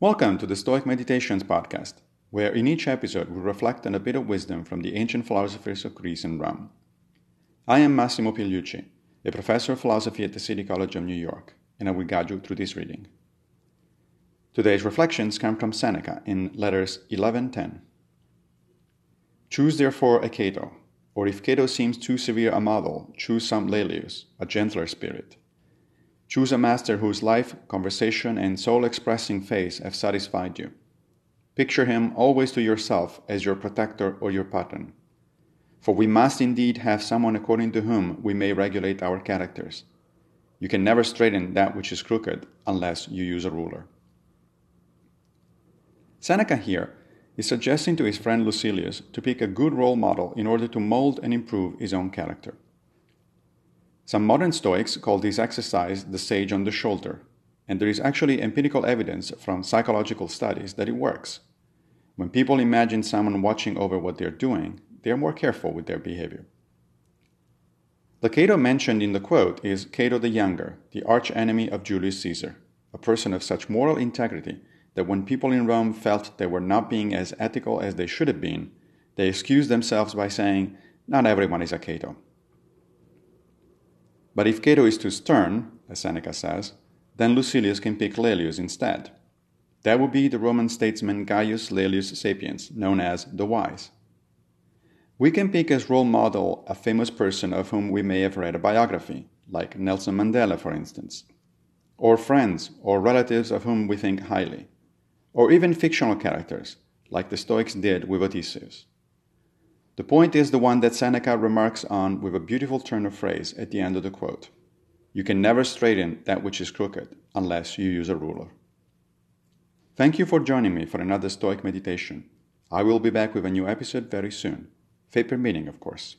Welcome to the Stoic Meditations podcast, where in each episode we reflect on a bit of wisdom from the ancient philosophers of Greece and Rome. I am Massimo Pigliucci, a professor of philosophy at the City College of New York, and I will guide you through this reading. Today's reflections come from Seneca in letters 1110. Choose therefore a Cato, or if Cato seems too severe a model, choose some Laelius, a gentler spirit Choose a master whose life, conversation, and soul expressing face have satisfied you. Picture him always to yourself as your protector or your pattern. For we must indeed have someone according to whom we may regulate our characters. You can never straighten that which is crooked unless you use a ruler. Seneca here is suggesting to his friend Lucilius to pick a good role model in order to mold and improve his own character. Some modern Stoics call this exercise the sage on the shoulder, and there is actually empirical evidence from psychological studies that it works. When people imagine someone watching over what they're doing, they are more careful with their behavior. The Cato mentioned in the quote is Cato the Younger, the arch enemy of Julius Caesar, a person of such moral integrity that when people in Rome felt they were not being as ethical as they should have been, they excused themselves by saying, Not everyone is a Cato. But if Cato is too stern, as Seneca says, then Lucilius can pick Laelius instead. That would be the Roman statesman Gaius Laelius Sapiens, known as the Wise. We can pick as role model a famous person of whom we may have read a biography, like Nelson Mandela, for instance, or friends or relatives of whom we think highly, or even fictional characters, like the Stoics did with Odysseus. The point is the one that Seneca remarks on with a beautiful turn of phrase at the end of the quote. You can never straighten that which is crooked unless you use a ruler. Thank you for joining me for another Stoic meditation. I will be back with a new episode very soon. Fate permitting, of course.